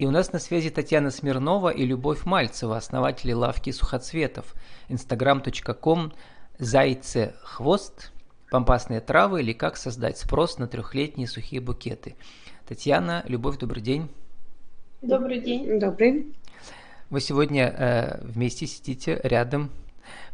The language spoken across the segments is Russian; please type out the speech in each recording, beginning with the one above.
И у нас на связи Татьяна Смирнова и Любовь Мальцева, основатели лавки сухоцветов. instagram.com «Зайце хвост», «Пампасные травы» или «Как создать спрос на трехлетние сухие букеты». Татьяна, Любовь, добрый день. Добрый день. Добрый. Вы сегодня э, вместе сидите рядом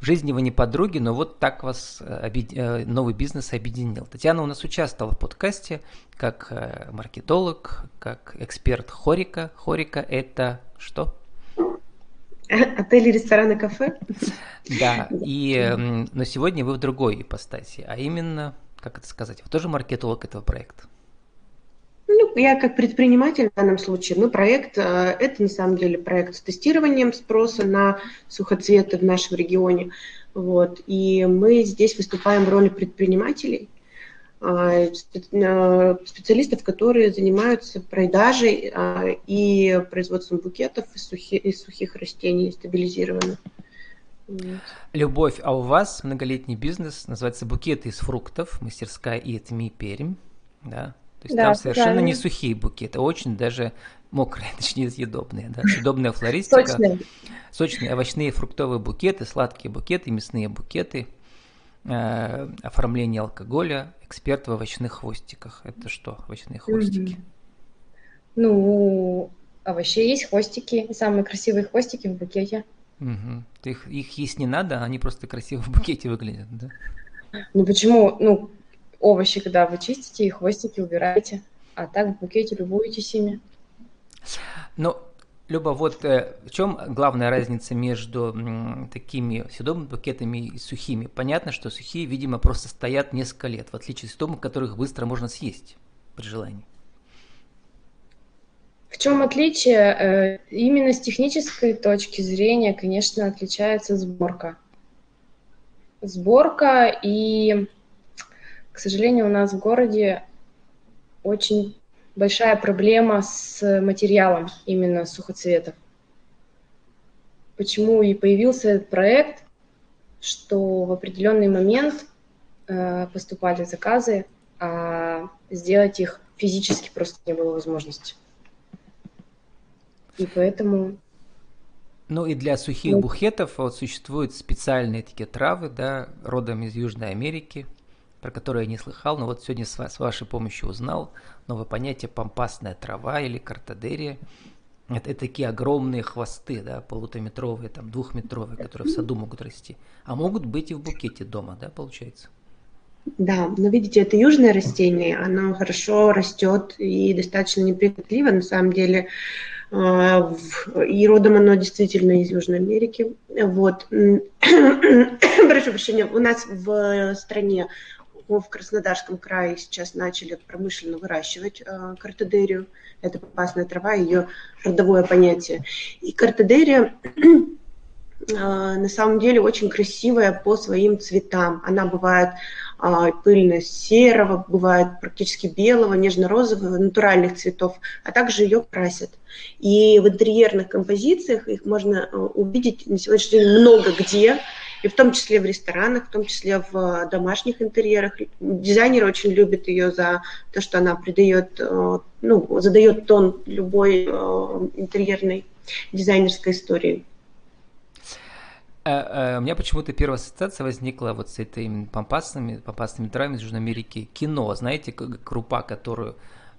в жизни вы не подруги, но вот так вас э, э, новый бизнес объединил. Татьяна у нас участвовала в подкасте как э, маркетолог, как эксперт Хорика. Хорика – это что? Отели, рестораны, кафе? Да, и, но сегодня вы в другой ипостаси, а именно, как это сказать, вы тоже маркетолог этого проекта? Я как предприниматель в данном случае, ну, проект, э, это на самом деле проект с тестированием спроса на сухоцветы в нашем регионе. Вот. И мы здесь выступаем в роли предпринимателей, э, э, специалистов, которые занимаются продажей и производством букетов из, сухих, из сухих растений стабилизированных. Любовь, а у вас многолетний бизнес, называется «Букеты из фруктов», мастерская ИЭТМИ Пермь, да? То есть да, там совершенно правильно. не сухие букеты, а очень даже мокрые, точнее съедобные, да, съедобная флористика. Сочные. Сочные овощные фруктовые букеты, сладкие букеты, мясные букеты, э, оформление алкоголя, эксперт в овощных хвостиках. Это что, овощные хвостики? Угу. Ну, овощей есть хвостики, самые красивые хвостики в букете. Угу. Их, их есть не надо, они просто красиво в букете выглядят, да? Ну почему? Ну, овощи, когда вы чистите, и хвостики убираете, а так в букете любуетесь ими. Ну, Люба, вот э, в чем главная разница между м, такими съедобными букетами и сухими? Понятно, что сухие, видимо, просто стоят несколько лет, в отличие от съедобных, которых быстро можно съесть при желании. В чем отличие? Э, именно с технической точки зрения, конечно, отличается сборка. Сборка и к сожалению, у нас в городе очень большая проблема с материалом именно сухоцветов. Почему и появился этот проект, что в определенный момент э, поступали заказы, а сделать их физически просто не было возможности. И поэтому... Ну и для сухих ну, бухетов вот, существуют специальные такие травы, да, родом из Южной Америки, про которое я не слыхал, но вот сегодня с, с вашей помощью узнал новое понятие пампасная трава или картадерия. Это, это такие огромные хвосты, да, полутометровые, там, двухметровые, которые в саду могут расти. А могут быть и в букете дома, да, получается? Да, но видите, это южное растение, оно хорошо растет и достаточно неприхотливо, на самом деле. А, и родом оно действительно из Южной Америки. Вот. Прошу прощения, у нас в стране в Краснодарском крае сейчас начали промышленно выращивать э, картедерию. Это опасная трава, ее родовое понятие. И картедерия э, на самом деле очень красивая по своим цветам. Она бывает э, пыльно-серого, бывает практически белого, нежно-розового, натуральных цветов, а также ее красят. И в интерьерных композициях их можно увидеть на сегодняшний день много где и в том числе в ресторанах, в том числе в домашних интерьерах. Дизайнеры очень любят ее за то, что она придает, э, ну, задает тон любой э, интерьерной дизайнерской истории. Э, у меня почему-то первая ассоциация возникла вот с этими помпасными, помпасными травами из Южной Америки. Кино, знаете, крупа, которую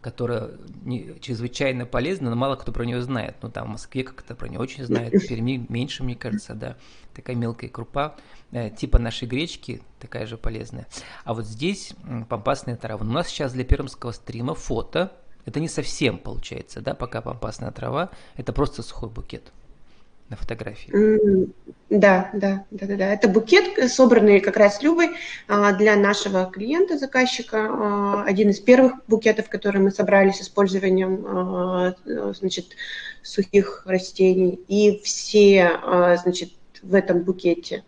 которая не, чрезвычайно полезна, но мало кто про нее знает. Ну, там в Москве как-то про нее очень знают, в Перми меньше, мне кажется, да. Такая мелкая крупа, э, типа нашей гречки, такая же полезная. А вот здесь пампасная трава. У нас сейчас для пермского стрима фото. Это не совсем получается, да, пока пампасная трава. Это просто сухой букет на фотографии. Да, да, да, да, да. Это букет, собранный как раз Любой а, для нашего клиента, заказчика. А, один из первых букетов, которые мы собрали с использованием а, значит, сухих растений. И все, значит, в этом букете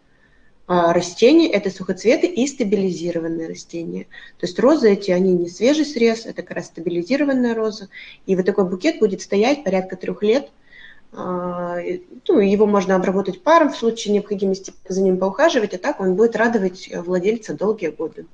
растения – это сухоцветы и стабилизированные растения. То есть розы эти, они не свежий срез, это как раз стабилизированная роза. И вот такой букет будет стоять порядка трех лет – ну, его можно обработать паром в случае необходимости за ним поухаживать, а так он будет радовать владельца долгие годы.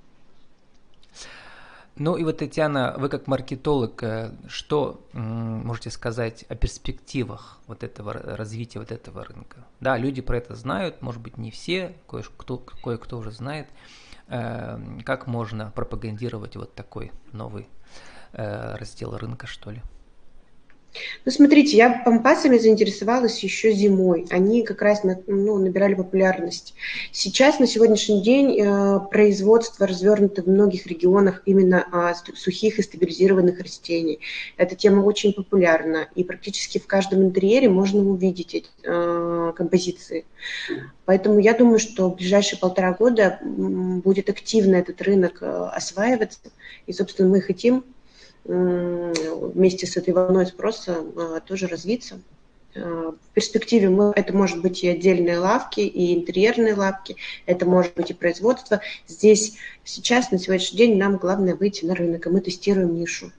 Ну и вот, Татьяна, вы как маркетолог, э, что можете сказать о перспективах вот этого развития вот этого рынка? Да, люди про это знают, может быть, не все, кое-кто, кое-кто уже знает. Э, как можно пропагандировать вот такой новый э, раздел рынка, что ли? Ну, смотрите, я пампасами заинтересовалась еще зимой. Они как раз ну, набирали популярность. Сейчас, на сегодняшний день, э, производство развернуто в многих регионах именно э, сухих и стабилизированных растений. Эта тема очень популярна, и практически в каждом интерьере можно увидеть эти э, композиции. Поэтому я думаю, что в ближайшие полтора года будет активно этот рынок э, осваиваться. И, собственно, мы хотим вместе с этой волной спроса а, тоже развиться. А, в перспективе мы, это может быть и отдельные лавки, и интерьерные лавки, это может быть и производство. Здесь сейчас, на сегодняшний день, нам главное выйти на рынок, и мы тестируем нишу.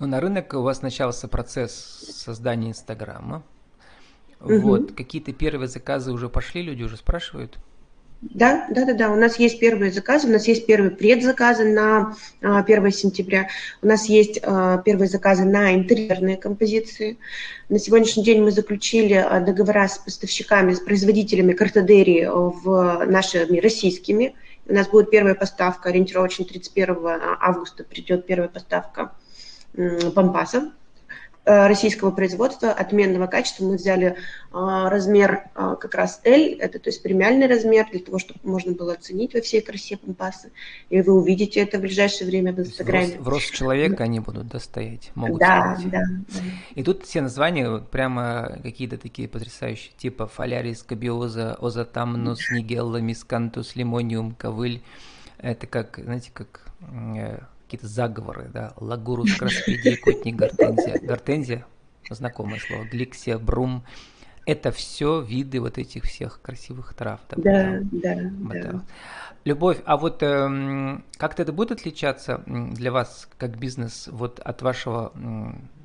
Ну, на рынок у вас начался процесс создания Инстаграма. Угу. Вот, какие-то первые заказы уже пошли, люди уже спрашивают? Да, да, да, да. У нас есть первые заказы, у нас есть первые предзаказы на 1 а, сентября, у нас есть а, первые заказы на интерьерные композиции. На сегодняшний день мы заключили а, договора с поставщиками, с производителями картодерии в нашими российскими. У нас будет первая поставка, ориентировочно 31 августа придет первая поставка пампаса российского производства, отменного качества. Мы взяли а, размер а, как раз L, это то есть премиальный размер, для того, чтобы можно было оценить во всей красе пампасы. И вы увидите это в ближайшее время в Инстаграме. В рост, человека они будут достоять, могут да, да, да. И тут все названия прямо какие-то такие потрясающие, типа фолярис, кабиоза, озатамнус, нигелла, мискантус, лимониум, ковыль. Это как, знаете, как э, какие-то заговоры, да, лагурус, краспидия, котник, гортензия. Гортензия, знакомое слово, гликсия, брум. Это все виды вот этих всех красивых трав. Да, да, да. да. Любовь, а вот э, как-то это будет отличаться для вас как бизнес вот от вашего,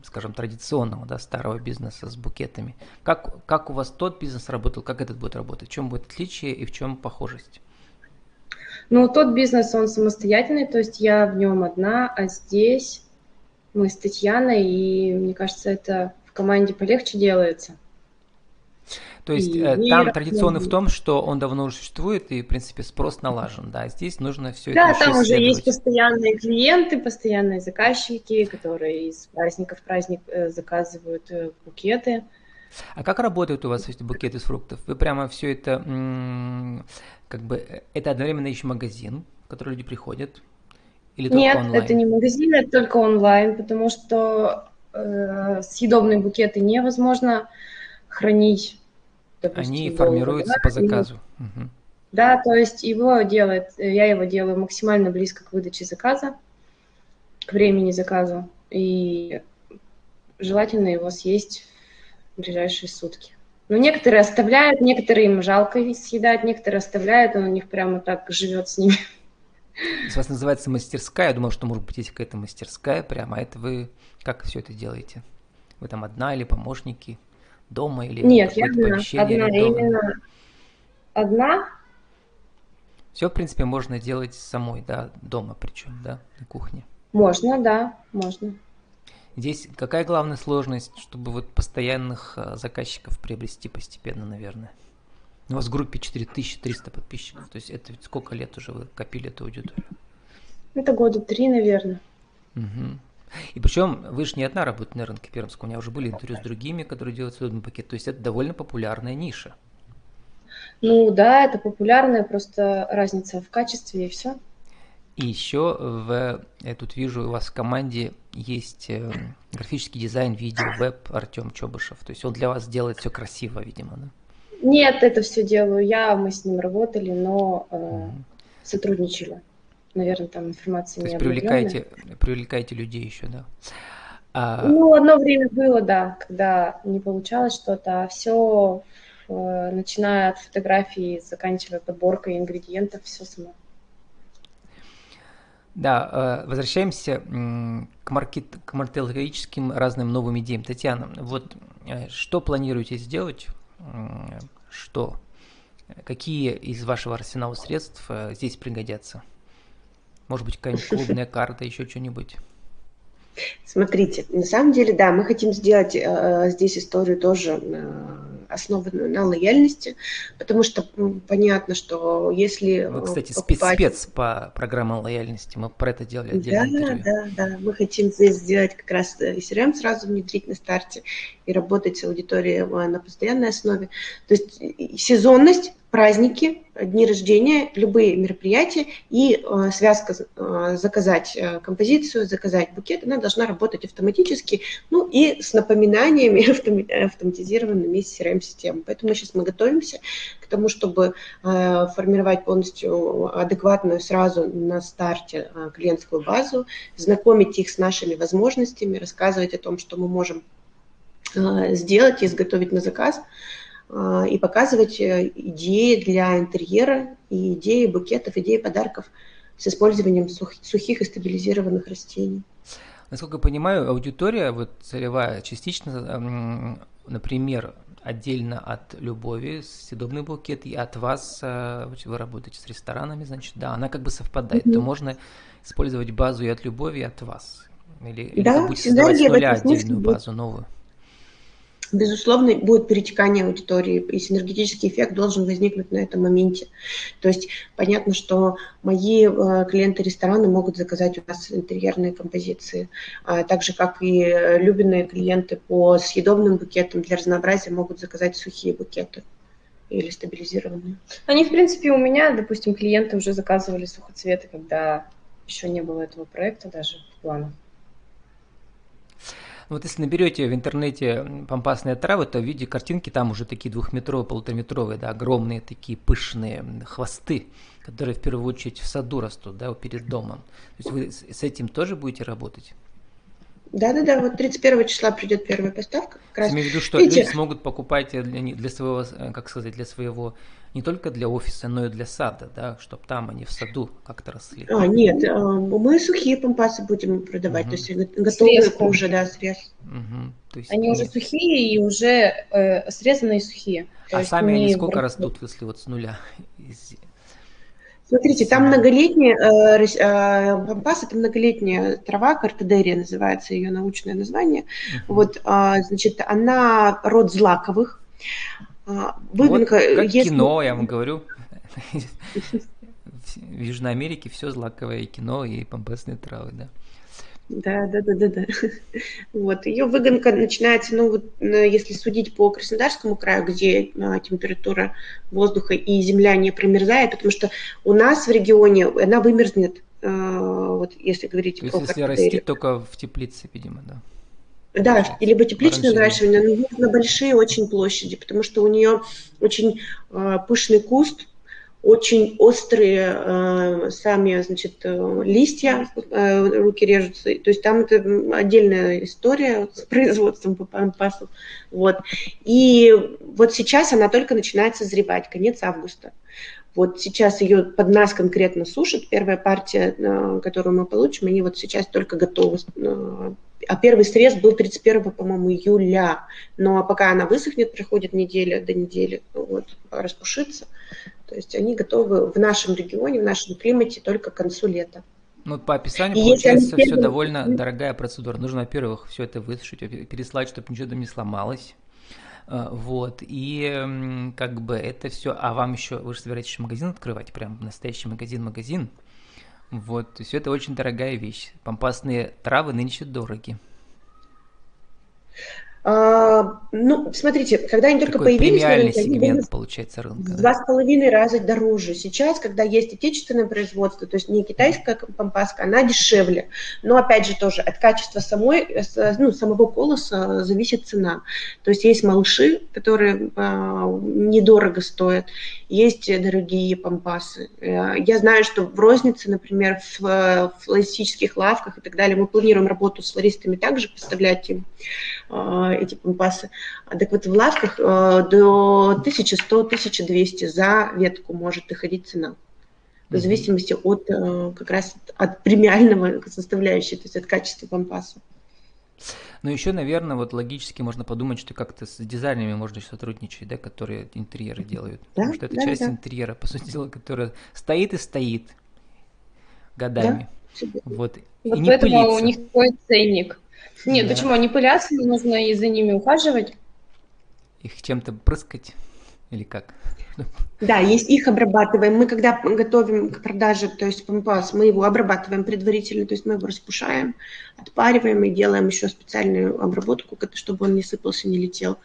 скажем, традиционного, да, старого бизнеса с букетами? Как, как у вас тот бизнес работал, как этот будет работать? В чем будет отличие и в чем похожесть? Но тот бизнес, он самостоятельный, то есть я в нем одна, а здесь мы с Татьяной, и мне кажется, это в команде полегче делается. То есть и э, там традиционно в том, что он давно уже существует и, в принципе, спрос налажен, да, здесь нужно все да, это Да, там уже есть постоянные клиенты, постоянные заказчики, которые из праздника в праздник э, заказывают э, букеты. А как работают у вас эти букеты из фруктов? Вы прямо все это как бы э, это одновременно еще магазин, в который люди приходят? Или Нет, онлайн? это не магазин, это только онлайн, потому что э, съедобные букеты невозможно хранить. Допустим, Они формируются по заказу. Угу. Да, то есть его делает, я его делаю максимально близко к выдаче заказа, к времени заказа, и желательно его съесть в ближайшие сутки. Но ну, некоторые оставляют, некоторые им жалко съедать, некоторые оставляют, он у них прямо так живет с ними. У вас называется мастерская, я думал, что может быть есть какая-то мастерская прямо, а это вы как все это делаете? Вы там одна или помощники дома или Нет, я одна, одна именно одна. Все, в принципе, можно делать самой, да, дома причем, да, на кухне. Можно, да, можно. Здесь какая главная сложность, чтобы вот постоянных а, заказчиков приобрести постепенно, наверное? У вас в группе 4300 подписчиков, то есть это сколько лет уже вы копили эту аудиторию? Это года три, наверное. Угу. И причем вы же не одна работаете на рынке Пермского, у меня уже были интервью с другими, которые делают свой пакет, то есть это довольно популярная ниша. Ну да, это популярная, просто разница в качестве и все. И еще в, я тут вижу, у вас в команде есть э, графический дизайн, видео, веб Артем Чобышев. То есть он для вас делает все красиво, видимо, да? Нет, это все делаю я, мы с ним работали, но э, угу. сотрудничали. Наверное, там информация То не есть привлекаете, привлекаете людей еще, да? А... Ну, одно время было, да, когда не получалось что-то, а все, э, начиная от фотографий, заканчивая подборкой ингредиентов, все само. Да, э, возвращаемся к, маркет, к маркетологическим разным новым идеям. Татьяна, вот э, что планируете сделать? Что? Какие из вашего арсенала средств э, здесь пригодятся? Может быть, какая-нибудь клубная карта, еще что-нибудь? Смотрите, на самом деле, да, мы хотим сделать э, здесь историю тоже э, основанную на лояльности, потому что понятно, что если Вы, кстати, покупать... спец, по программам лояльности, мы про это делали отдельное да, интервью. Да, да, мы хотим здесь сделать как раз CRM сразу внедрить на старте и работать с аудиторией на постоянной основе. То есть сезонность праздники, дни рождения, любые мероприятия. И э, связка э, заказать э, композицию, заказать букет, она должна работать автоматически, ну и с напоминаниями автоматизированными из CRM-системы. Поэтому сейчас мы готовимся к тому, чтобы э, формировать полностью адекватную сразу на старте э, клиентскую базу, знакомить их с нашими возможностями, рассказывать о том, что мы можем э, сделать и изготовить на заказ, и показывать э, идеи для интерьера и идеи букетов, идеи подарков с использованием сухих и стабилизированных растений. Насколько я понимаю, аудитория вот целевая частично, например, отдельно от любови, съедобный букет, и от вас, э, вы работаете с ресторанами, значит, да, она как бы совпадает, mm-hmm. то можно использовать базу и от любови, и от вас. Или, да, или вы будете создавать с нуля отдельную базу, новую. Безусловно, будет перетекание аудитории, и синергетический эффект должен возникнуть на этом моменте. То есть понятно, что мои э, клиенты рестораны могут заказать у нас интерьерные композиции, а так же, как и любимые клиенты по съедобным букетам для разнообразия могут заказать сухие букеты или стабилизированные. Они, в принципе, у меня, допустим, клиенты уже заказывали сухоцветы, когда еще не было этого проекта даже в планах. Ну, вот если наберете в интернете пампасные травы, то в виде картинки там уже такие двухметровые, полутораметровые, да, огромные такие пышные хвосты, которые в первую очередь в саду растут, да, перед домом. То есть вы с этим тоже будете работать? Да-да-да, вот 31 числа придет первая поставка. Как раз. Я имею в виду, что Видите? люди смогут покупать для, для своего, э, как сказать, для своего не только для офиса, но и для сада, да, чтобы там они в саду как-то росли. А, нет, э, мы сухие пампасы будем продавать, угу. то есть готовые Срезку. уже, да, срез. Угу. То есть, они нет. уже сухие и уже э, срезанные сухие. а сами они сколько растут, если вот с нуля? Смотрите, там многолетняя, э, э, пампас это многолетняя трава, картедерия называется ее научное название. Uh-huh. Вот, э, значит, она род злаковых. Выгонка, вот как если... кино, я вам говорю. В Южной Америке все злаковое кино и помпасные травы, да. Да, да, да, да, да. Вот. Ее выгонка начинается, ну, вот, если судить по Краснодарскому краю, где а, температура воздуха и земля не промерзает, потому что у нас в регионе она вымерзнет, а, вот если говорить То про есть, если растить только в теплице, видимо, да. Да, либо тепличное выращивание, но нужно большие очень площади, потому что у нее очень э, пышный куст, очень острые э, сами, значит, э, листья, э, руки режутся. То есть там это отдельная история с производством по пампасу. Вот. И вот сейчас она только начинает созревать, конец августа. Вот сейчас ее под нас конкретно сушат. Первая партия, э, которую мы получим, они вот сейчас только готовы э, а первый срез был 31, по-моему, июля. Но пока она высохнет, проходит неделя до недели, вот, распушится. То есть они готовы в нашем регионе, в нашем климате только к концу лета. Ну, по описанию и получается все довольно дорогая процедура. Нужно, во-первых, все это высушить, переслать, чтобы ничего там не сломалось. А, вот, и как бы это все, а вам еще, вы же собираетесь магазин открывать, прям настоящий магазин-магазин, вот, то есть это очень дорогая вещь. Пампасные травы нынче дороги. А, ну, смотрите, когда они только Такой появились, на рынке, сегмент, они получается, рынка. Два с половиной раза дороже. Сейчас, когда есть отечественное производство, то есть не китайская пампаска, она дешевле. Но, опять же, тоже от качества самой, ну, самого колоса зависит цена. То есть есть малыши, которые а, недорого стоят, есть дорогие пампасы. Э, я знаю, что в рознице, например, в, в флористических лавках и так далее, мы планируем работу с флористами также, поставлять им а, эти пампасы. Так вот в лавках э, до 1100-1200 за ветку может доходить цена. В зависимости от э, как раз от премиального составляющей, то есть от качества пампаса. Ну, еще, наверное, вот логически можно подумать, что как-то с дизайнерами можно сотрудничать, да, которые интерьеры делают. Да, Потому что это да, часть да. интерьера, по сути дела, которая стоит и стоит. годами. Да? Вот, вот и не поэтому пылиться. у них такой ценник. Нет, да. почему? Они пылятся, нужно и за ними ухаживать. Их чем-то прыскать или как? Да, есть их обрабатываем. Мы когда готовим к продаже, то есть пампас, мы его обрабатываем предварительно, то есть мы его распушаем, отпариваем и делаем еще специальную обработку, чтобы он не сыпался, не летел.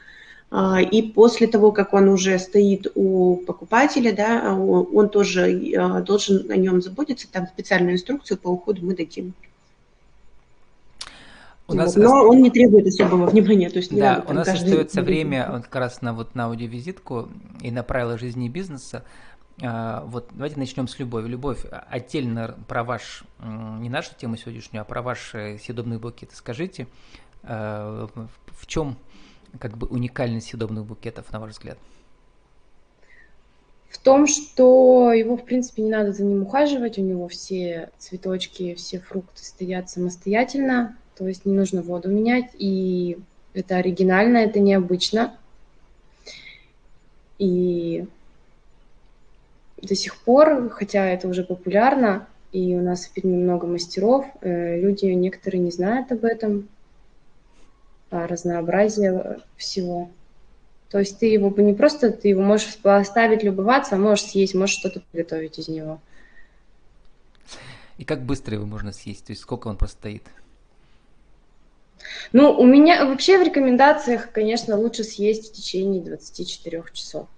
А, и после того, как он уже стоит у покупателя, да, он тоже а, должен о нем заботиться. Там специальную инструкцию по уходу мы дадим. У нас Но ост... он не требует особого внимания. То есть не да, надо, у нас остается время вот как раз на, вот, на аудиовизитку и на правила жизни и бизнеса. А, вот давайте начнем с любовь. Любовь, отдельно про ваш, не нашу тему сегодняшнюю, а про ваш э, съедобный букет. Скажите, в чем как бы уникальность съедобных букетов, на ваш взгляд? В том, что его, в принципе, не надо за ним ухаживать, у него все цветочки, все фрукты стоят самостоятельно, то есть не нужно воду менять, и это оригинально, это необычно. И до сих пор, хотя это уже популярно, и у нас в фильме много мастеров, э, люди некоторые не знают об этом, разнообразие всего. То есть ты его не просто, ты его можешь поставить, любоваться, а можешь съесть, можешь что-то приготовить из него. И как быстро его можно съесть? То есть сколько он простоит? Ну, у меня вообще в рекомендациях, конечно, лучше съесть в течение 24 часов.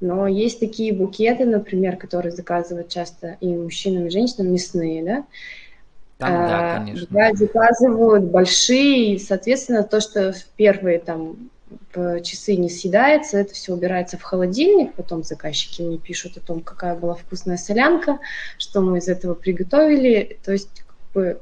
Но есть такие букеты, например, которые заказывают часто и мужчинам, и женщинам, мясные, да, там, да, а, конечно. Да, заказывают большие, и, соответственно, то, что в первые там часы не съедается, это все убирается в холодильник, потом заказчики мне пишут о том, какая была вкусная солянка, что мы из этого приготовили, то есть как бы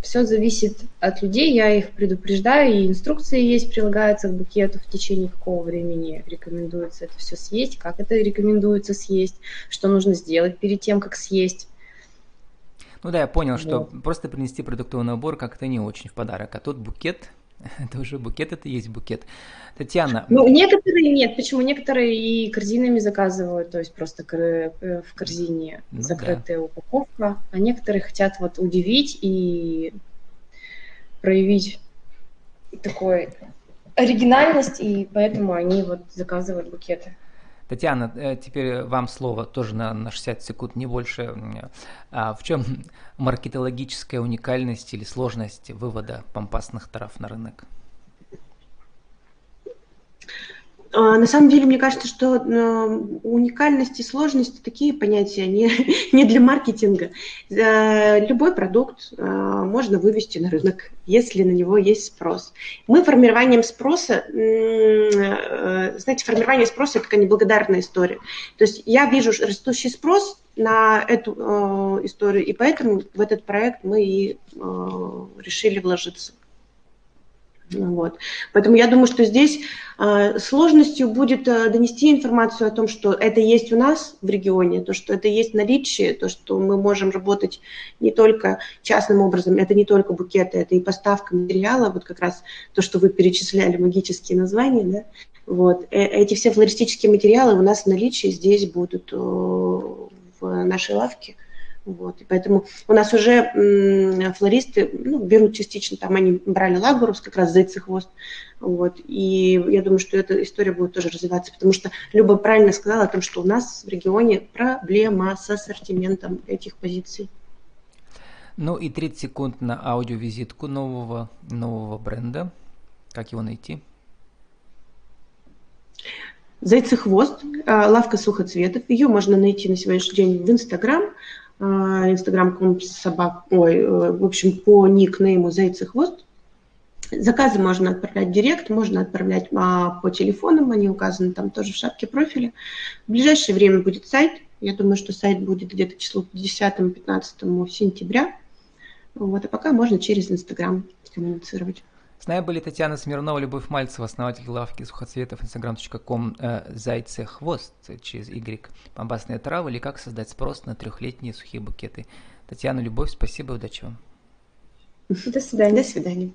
все зависит от людей, я их предупреждаю, и инструкции есть, прилагаются к букету, в течение какого времени рекомендуется это все съесть, как это рекомендуется съесть, что нужно сделать перед тем, как съесть. Ну да, я понял, вот. что просто принести продуктовый набор как-то не очень в подарок, а тут букет, это уже букет, это есть букет. Татьяна. Ну, некоторые нет. Почему? Некоторые и корзинами заказывают, то есть просто э, в корзине ну, закрытая да. упаковка, а некоторые хотят вот удивить и проявить такой оригинальность, и поэтому они вот заказывают букеты. Татьяна, э, теперь вам слово тоже на, на 60 секунд, не больше. А в чем маркетологическая уникальность или сложность вывода помпасных трав на рынок? А, на самом деле, мне кажется, что а, уникальность и сложность такие понятия не, не для маркетинга. Любой продукт а, можно вывести на рынок, если на него есть спрос. Мы формированием спроса, знаете, формирование спроса – это такая неблагодарная история. То есть я вижу растущий спрос на эту историю, и поэтому в этот проект мы и решили вложиться. Вот. Поэтому я думаю, что здесь э, сложностью будет э, донести информацию о том, что это есть у нас в регионе, то, что это есть наличие, то, что мы можем работать не только частным образом, это не только букеты, это и поставка материала, вот как раз то, что вы перечисляли, магические названия, да, вот. Э, эти все флористические материалы у нас в наличии здесь будут в нашей лавке. Вот, и поэтому у нас уже флористы ну, берут частично, там они брали лагурус, как раз зайцы хвост, вот, и я думаю, что эта история будет тоже развиваться, потому что Люба правильно сказала о том, что у нас в регионе проблема с ассортиментом этих позиций. Ну и 30 секунд на аудиовизитку нового, нового бренда. Как его найти? Зайцы хвост, а, лавка сухоцветов. Ее можно найти на сегодняшний день в Инстаграм. А, инстаграм собак, ой, э, в общем, по никнейму Зайцы Хвост. Заказы можно отправлять в директ, можно отправлять а, по телефонам, они указаны там тоже в шапке профиля. В ближайшее время будет сайт. Я думаю, что сайт будет где-то число 10-15 сентября. Вот, а пока можно через Инстаграм коммуницировать. С нами были Татьяна Смирнова, Любовь Мальцева, основатель лавки сухоцветов, instagram.com, э, Зайцы Хвост через Y, бомбасные травы или как создать спрос на трехлетние сухие букеты. Татьяна, Любовь, спасибо, удачи вам. До свидания. До свидания.